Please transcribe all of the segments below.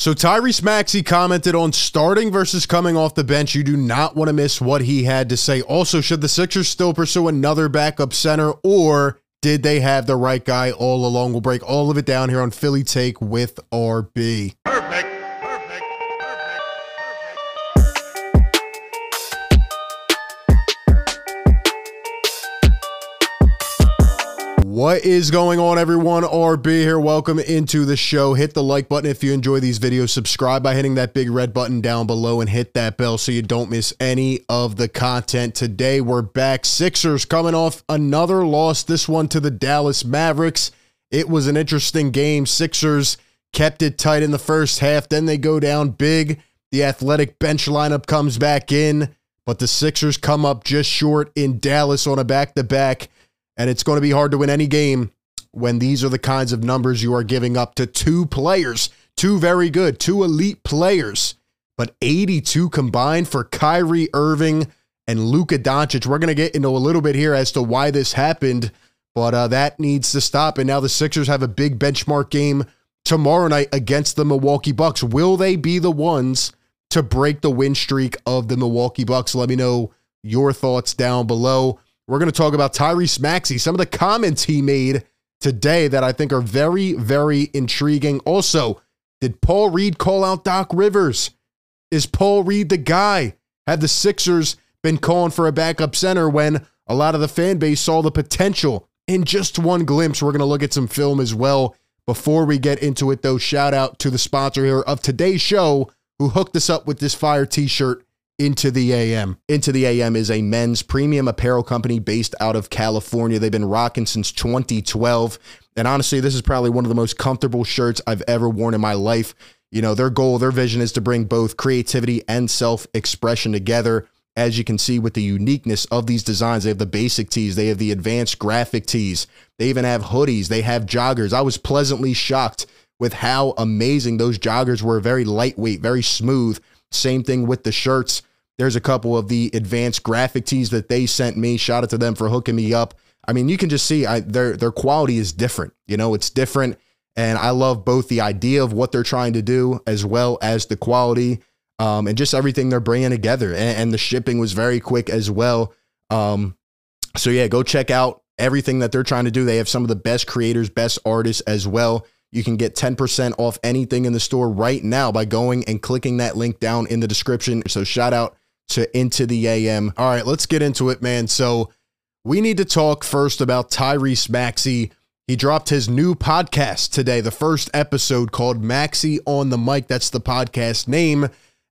So Tyrese Maxey commented on starting versus coming off the bench. You do not want to miss what he had to say. Also, should the Sixers still pursue another backup center or did they have the right guy all along? We'll break all of it down here on Philly Take with RB. Perfect. What is going on, everyone? RB here. Welcome into the show. Hit the like button if you enjoy these videos. Subscribe by hitting that big red button down below and hit that bell so you don't miss any of the content. Today, we're back. Sixers coming off another loss, this one to the Dallas Mavericks. It was an interesting game. Sixers kept it tight in the first half. Then they go down big. The athletic bench lineup comes back in, but the Sixers come up just short in Dallas on a back to back. And it's going to be hard to win any game when these are the kinds of numbers you are giving up to two players, two very good, two elite players, but 82 combined for Kyrie Irving and Luka Doncic. We're going to get into a little bit here as to why this happened, but uh, that needs to stop. And now the Sixers have a big benchmark game tomorrow night against the Milwaukee Bucks. Will they be the ones to break the win streak of the Milwaukee Bucks? Let me know your thoughts down below. We're going to talk about Tyrese Maxey, some of the comments he made today that I think are very, very intriguing. Also, did Paul Reed call out Doc Rivers? Is Paul Reed the guy? Had the Sixers been calling for a backup center when a lot of the fan base saw the potential in just one glimpse? We're going to look at some film as well. Before we get into it, though, shout out to the sponsor here of today's show who hooked us up with this fire t shirt into the AM. Into the AM is a men's premium apparel company based out of California. They've been rocking since 2012. And honestly, this is probably one of the most comfortable shirts I've ever worn in my life. You know, their goal, their vision is to bring both creativity and self expression together. As you can see with the uniqueness of these designs, they have the basic tees, they have the advanced graphic tees, they even have hoodies, they have joggers. I was pleasantly shocked with how amazing those joggers were. Very lightweight, very smooth. Same thing with the shirts. There's a couple of the advanced graphic tees that they sent me. Shout out to them for hooking me up. I mean, you can just see I, their their quality is different. You know, it's different, and I love both the idea of what they're trying to do as well as the quality um, and just everything they're bringing together. And, and the shipping was very quick as well. Um, so yeah, go check out everything that they're trying to do. They have some of the best creators, best artists as well. You can get 10% off anything in the store right now by going and clicking that link down in the description. So shout out to Into the AM. All right, let's get into it, man. So we need to talk first about Tyrese Maxey. He dropped his new podcast today, the first episode called Maxey on the Mic. That's the podcast name.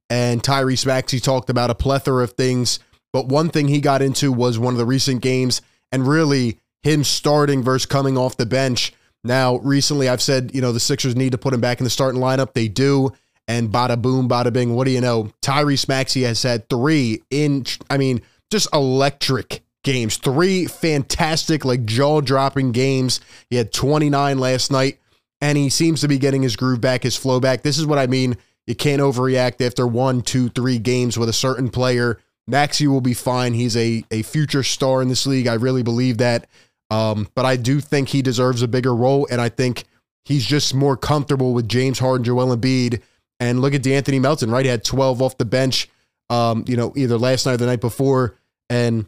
And Tyrese Maxey talked about a plethora of things. But one thing he got into was one of the recent games and really him starting versus coming off the bench. Now, recently I've said, you know, the Sixers need to put him back in the starting lineup. They do and bada boom, bada bing. What do you know? Tyrese Maxey has had three in, I mean, just electric games. Three fantastic, like jaw dropping games. He had 29 last night, and he seems to be getting his groove back, his flow back. This is what I mean. You can't overreact after one, two, three games with a certain player. Maxey will be fine. He's a, a future star in this league. I really believe that. Um, but I do think he deserves a bigger role, and I think he's just more comfortable with James Harden, Joel Embiid, and look at De'Anthony Melton, right? He had 12 off the bench, um, you know, either last night or the night before. And,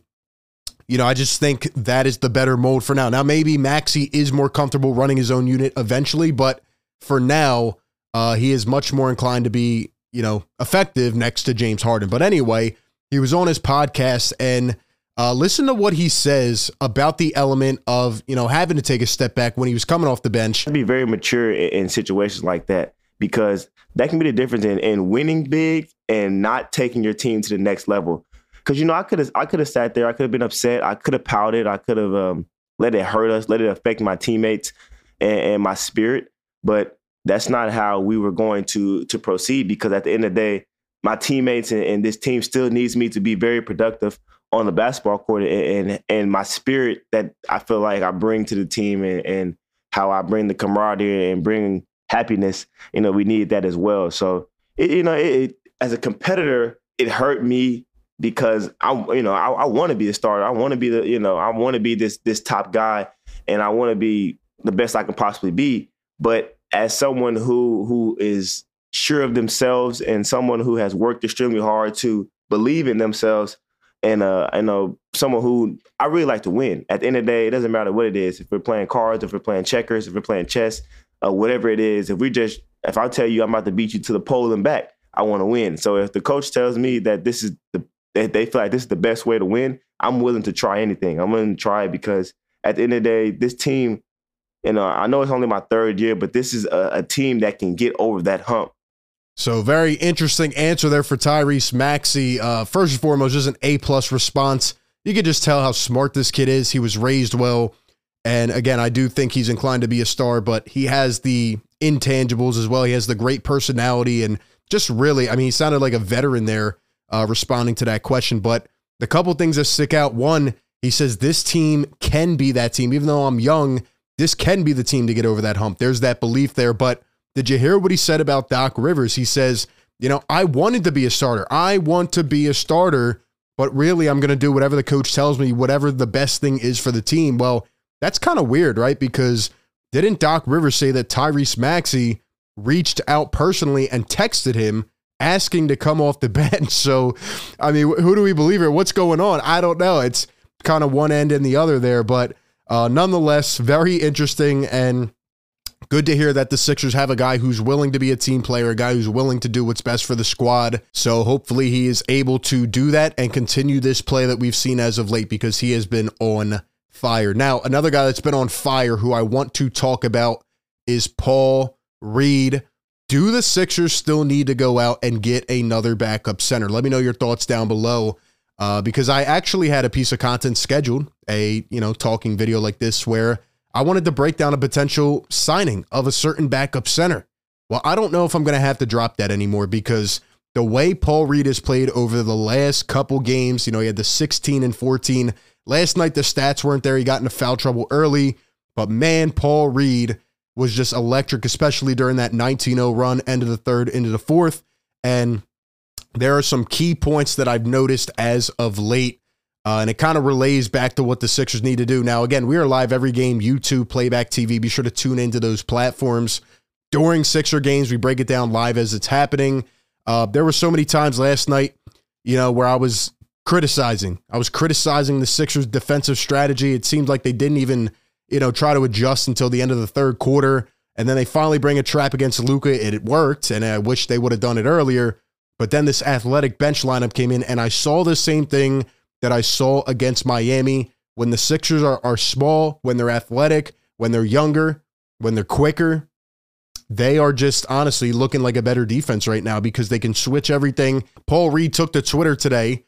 you know, I just think that is the better mold for now. Now, maybe Maxey is more comfortable running his own unit eventually, but for now, uh, he is much more inclined to be, you know, effective next to James Harden. But anyway, he was on his podcast and uh, listen to what he says about the element of, you know, having to take a step back when he was coming off the bench. Be very mature in situations like that because that can be the difference in, in winning big and not taking your team to the next level. Because you know, I could have I could have sat there, I could have been upset, I could have pouted, I could have um, let it hurt us, let it affect my teammates and, and my spirit. But that's not how we were going to to proceed. Because at the end of the day, my teammates and, and this team still needs me to be very productive on the basketball court and, and, and my spirit that I feel like I bring to the team and, and how I bring the camaraderie and bring happiness, you know, we need that as well. So, it, you know, it, it, as a competitor, it hurt me because I, you know, I, I want to be a starter. I want to be the, you know, I want to be this this top guy, and I want to be the best I can possibly be. But as someone who who is sure of themselves and someone who has worked extremely hard to believe in themselves and uh I know someone who I really like to win. At the end of the day, it doesn't matter what it is. If we're playing cards, if we're playing checkers, if we're playing chess, uh, whatever it is, if we just if I tell you I'm about to beat you to the pole and back, I want to win. So if the coach tells me that this is the that they feel like this is the best way to win, I'm willing to try anything. I'm willing to try it because at the end of the day, this team, you know, I know it's only my third year, but this is a, a team that can get over that hump. So very interesting answer there for Tyrese Maxey. Uh, first and foremost, just an A plus response. You could just tell how smart this kid is. He was raised well. And again, I do think he's inclined to be a star, but he has the intangibles as well. He has the great personality and just really, I mean, he sounded like a veteran there uh, responding to that question. But the couple things that stick out one, he says, This team can be that team. Even though I'm young, this can be the team to get over that hump. There's that belief there. But did you hear what he said about Doc Rivers? He says, You know, I wanted to be a starter. I want to be a starter, but really, I'm going to do whatever the coach tells me, whatever the best thing is for the team. Well, that's kind of weird, right? Because didn't Doc Rivers say that Tyrese Maxey reached out personally and texted him asking to come off the bench? So, I mean, who do we believe here? What's going on? I don't know. It's kind of one end and the other there, but uh, nonetheless, very interesting and good to hear that the Sixers have a guy who's willing to be a team player, a guy who's willing to do what's best for the squad. So hopefully he is able to do that and continue this play that we've seen as of late because he has been on fire. Now, another guy that's been on fire who I want to talk about is Paul Reed. Do the Sixers still need to go out and get another backup center? Let me know your thoughts down below. Uh, because I actually had a piece of content scheduled, a you know talking video like this, where I wanted to break down a potential signing of a certain backup center. Well, I don't know if I'm going to have to drop that anymore because the way Paul Reed has played over the last couple games, you know, he had the 16 and 14 Last night, the stats weren't there. He got into foul trouble early, but man, Paul Reed was just electric, especially during that 19 0 run, end of the third, into the fourth. And there are some key points that I've noticed as of late. Uh, and it kind of relays back to what the Sixers need to do. Now, again, we are live every game, YouTube, Playback TV. Be sure to tune into those platforms. During Sixer games, we break it down live as it's happening. Uh, there were so many times last night, you know, where I was criticizing. I was criticizing the Sixers' defensive strategy. It seemed like they didn't even, you know, try to adjust until the end of the third quarter. And then they finally bring a trap against Luka. It, it worked, and I wish they would have done it earlier. But then this athletic bench lineup came in, and I saw the same thing that I saw against Miami. When the Sixers are, are small, when they're athletic, when they're younger, when they're quicker, they are just honestly looking like a better defense right now because they can switch everything. Paul Reed took to Twitter today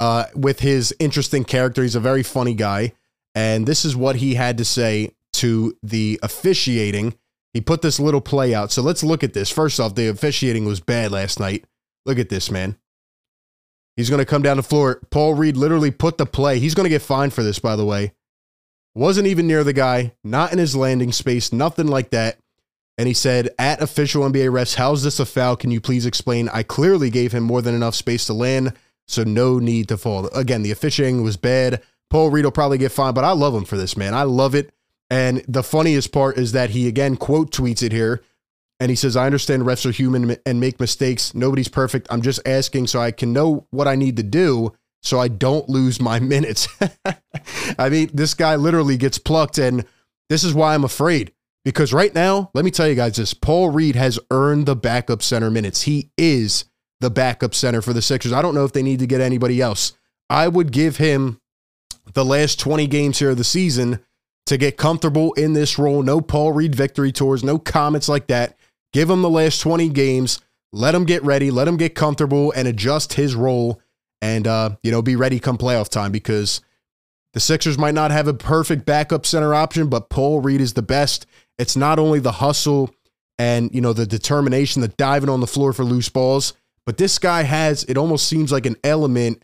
uh, with his interesting character. He's a very funny guy. And this is what he had to say to the officiating. He put this little play out. So let's look at this. First off, the officiating was bad last night. Look at this, man. He's going to come down the floor. Paul Reed literally put the play. He's going to get fined for this, by the way. Wasn't even near the guy, not in his landing space, nothing like that. And he said, at official NBA refs, how's this a foul? Can you please explain? I clearly gave him more than enough space to land. So no need to fall. Again, the officiating was bad. Paul Reed will probably get fined, but I love him for this, man. I love it. And the funniest part is that he again quote tweets it here. And he says, I understand refs are human and make mistakes. Nobody's perfect. I'm just asking so I can know what I need to do so I don't lose my minutes. I mean, this guy literally gets plucked. And this is why I'm afraid. Because right now, let me tell you guys this Paul Reed has earned the backup center minutes. He is the backup center for the Sixers. I don't know if they need to get anybody else. I would give him the last 20 games here of the season to get comfortable in this role. No Paul Reed victory tours, no comments like that. Give him the last 20 games. Let him get ready. Let him get comfortable and adjust his role and, uh, you know, be ready come playoff time because the Sixers might not have a perfect backup center option, but Paul Reed is the best. It's not only the hustle and, you know, the determination, the diving on the floor for loose balls but this guy has, it almost seems like an element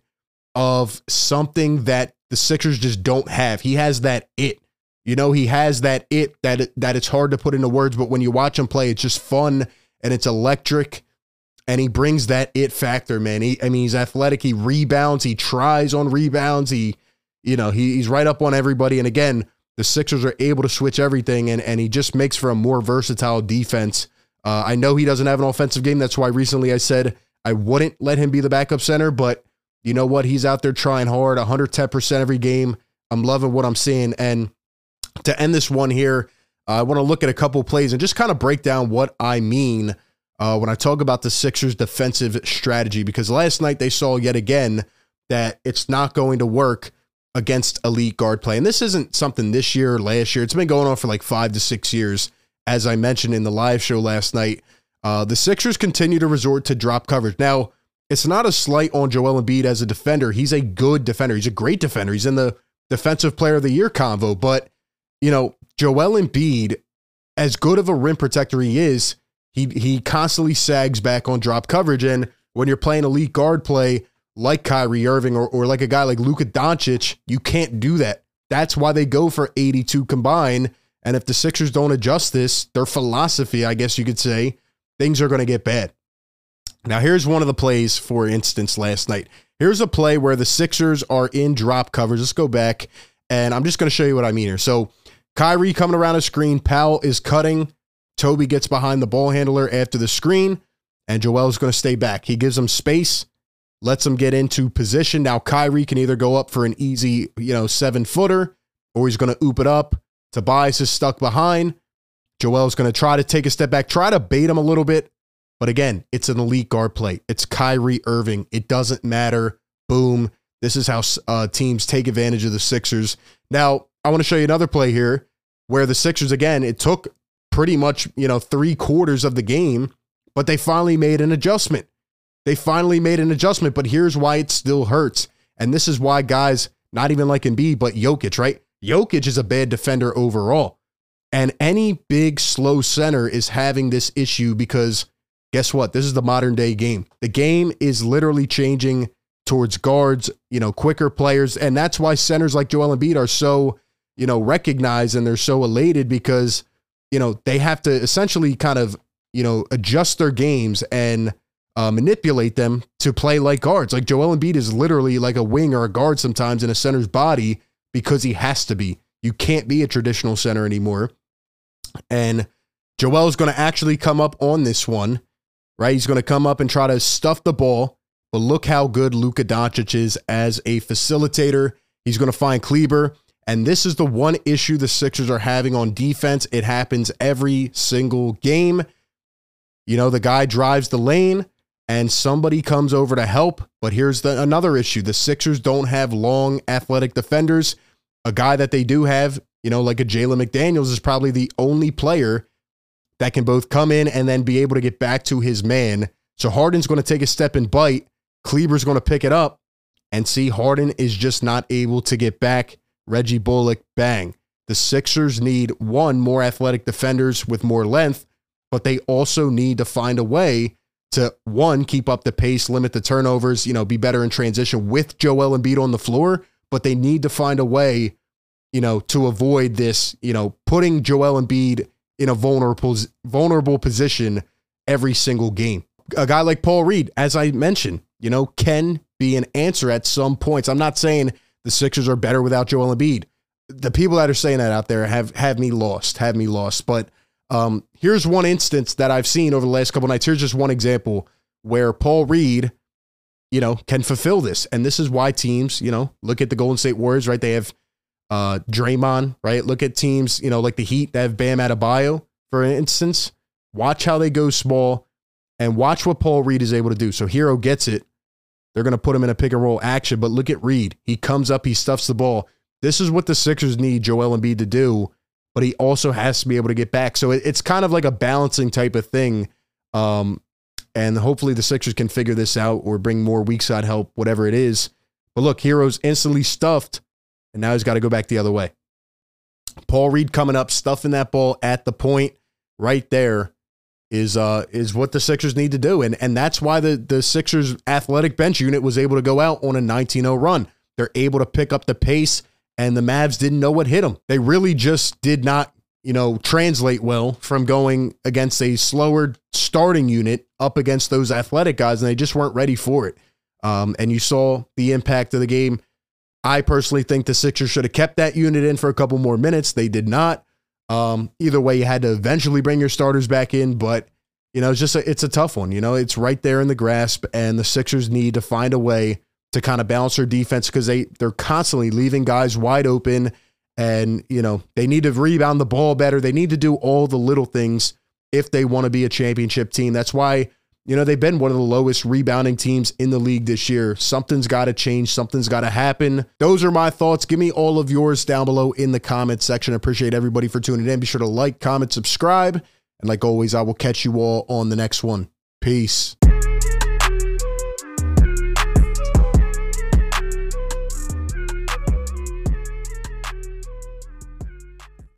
of something that the Sixers just don't have. He has that it. You know, he has that it that it, that it's hard to put into words, but when you watch him play, it's just fun and it's electric. And he brings that it factor, man. He, I mean, he's athletic. He rebounds. He tries on rebounds. He, you know, he, he's right up on everybody. And again, the Sixers are able to switch everything, and and he just makes for a more versatile defense Uh, I know he doesn't have an offensive game. That's why recently I said I wouldn't let him be the backup center, but you know what? He's out there trying hard, 110% every game. I'm loving what I'm seeing. And to end this one here, uh, I want to look at a couple plays and just kind of break down what I mean uh, when I talk about the Sixers' defensive strategy, because last night they saw yet again that it's not going to work against elite guard play. And this isn't something this year or last year. It's been going on for like five to six years. As I mentioned in the live show last night, uh, the Sixers continue to resort to drop coverage. Now, it's not a slight on Joel Embiid as a defender. He's a good defender. He's a great defender. He's in the defensive player of the year convo. But, you know, Joel Embiid, as good of a rim protector he is, he he constantly sags back on drop coverage. And when you're playing elite guard play like Kyrie Irving or, or like a guy like Luka Doncic, you can't do that. That's why they go for 82 combined. And if the Sixers don't adjust this, their philosophy, I guess you could say, things are going to get bad. Now, here's one of the plays, for instance, last night. Here's a play where the Sixers are in drop coverage. Let's go back, and I'm just going to show you what I mean here. So, Kyrie coming around a screen, Powell is cutting. Toby gets behind the ball handler after the screen, and Joel's going to stay back. He gives him space, lets him get into position. Now, Kyrie can either go up for an easy, you know, seven footer, or he's going to oop it up. Tobias is stuck behind. Joel's going to try to take a step back, try to bait him a little bit. But again, it's an elite guard play. It's Kyrie Irving. It doesn't matter. Boom. This is how uh, teams take advantage of the Sixers. Now, I want to show you another play here where the Sixers, again, it took pretty much, you know, three quarters of the game, but they finally made an adjustment. They finally made an adjustment, but here's why it still hurts. And this is why guys, not even like Embiid, but Jokic, right? Jokic is a bad defender overall. And any big, slow center is having this issue because guess what? This is the modern day game. The game is literally changing towards guards, you know, quicker players. And that's why centers like Joel Embiid are so, you know, recognized and they're so elated because, you know, they have to essentially kind of, you know, adjust their games and uh, manipulate them to play like guards. Like Joel Embiid is literally like a wing or a guard sometimes in a center's body because he has to be. You can't be a traditional center anymore. And Joel is going to actually come up on this one, right? He's going to come up and try to stuff the ball. But look how good Luka Doncic is as a facilitator. He's going to find Kleber. And this is the one issue the Sixers are having on defense. It happens every single game. You know, the guy drives the lane and somebody comes over to help. But here's the, another issue the Sixers don't have long, athletic defenders. A guy that they do have, you know, like a Jalen McDaniels, is probably the only player that can both come in and then be able to get back to his man. So Harden's going to take a step and bite. Kleber's going to pick it up and see Harden is just not able to get back. Reggie Bullock, bang. The Sixers need one more athletic defenders with more length, but they also need to find a way to one, keep up the pace, limit the turnovers, you know, be better in transition with Joel Embiid on the floor, but they need to find a way, you know, to avoid this, you know, putting Joel Embiid in a vulnerable vulnerable position every single game. A guy like Paul Reed, as I mentioned, you know, can be an answer at some points. I'm not saying the Sixers are better without Joel Embiid. The people that are saying that out there have have me lost, have me lost, but um, here's one instance that I've seen over the last couple nights. Here's just one example where Paul Reed, you know, can fulfill this. And this is why teams, you know, look at the Golden State Warriors, right? They have uh Draymond, right? Look at teams, you know, like the Heat that have Bam Adebayo, for instance. Watch how they go small and watch what Paul Reed is able to do. So Herro gets it. They're going to put him in a pick and roll action, but look at Reed. He comes up, he stuffs the ball. This is what the Sixers need Joel Embiid to do but he also has to be able to get back. So it, it's kind of like a balancing type of thing. Um, and hopefully the Sixers can figure this out or bring more weak side help, whatever it is. But look, Herro's instantly stuffed, and now he's got to go back the other way. Paul Reed coming up, stuffing that ball at the point right there is uh is what the Sixers need to do. And and that's why the the Sixers athletic bench unit was able to go out on a 19-0 run. They're able to pick up the pace and the Mavs didn't know what hit them. They really just did not, you know, translate well from going against a slower starting unit up against those athletic guys, and they just weren't ready for it. Um, and you saw the impact of the game. I personally think the Sixers should have kept that unit in for a couple more minutes. They did not. Um, either way, you had to eventually bring your starters back in, but you know, it's just a, it's a tough one. You know, it's right there in the grasp, and the Sixers need to find a way to kind of balance their defense because they they're constantly leaving guys wide open, and you know they need to rebound the ball better. They need to do all the little things if they want to be a championship team. That's why you know they've been one of the lowest rebounding teams in the league this year. Something's got to change. Something's got to happen. Those are my thoughts. Give me all of yours down below in the comments section. Appreciate everybody for tuning in. Be sure to like, comment, subscribe. And like always, I will catch you all on the next one. Peace.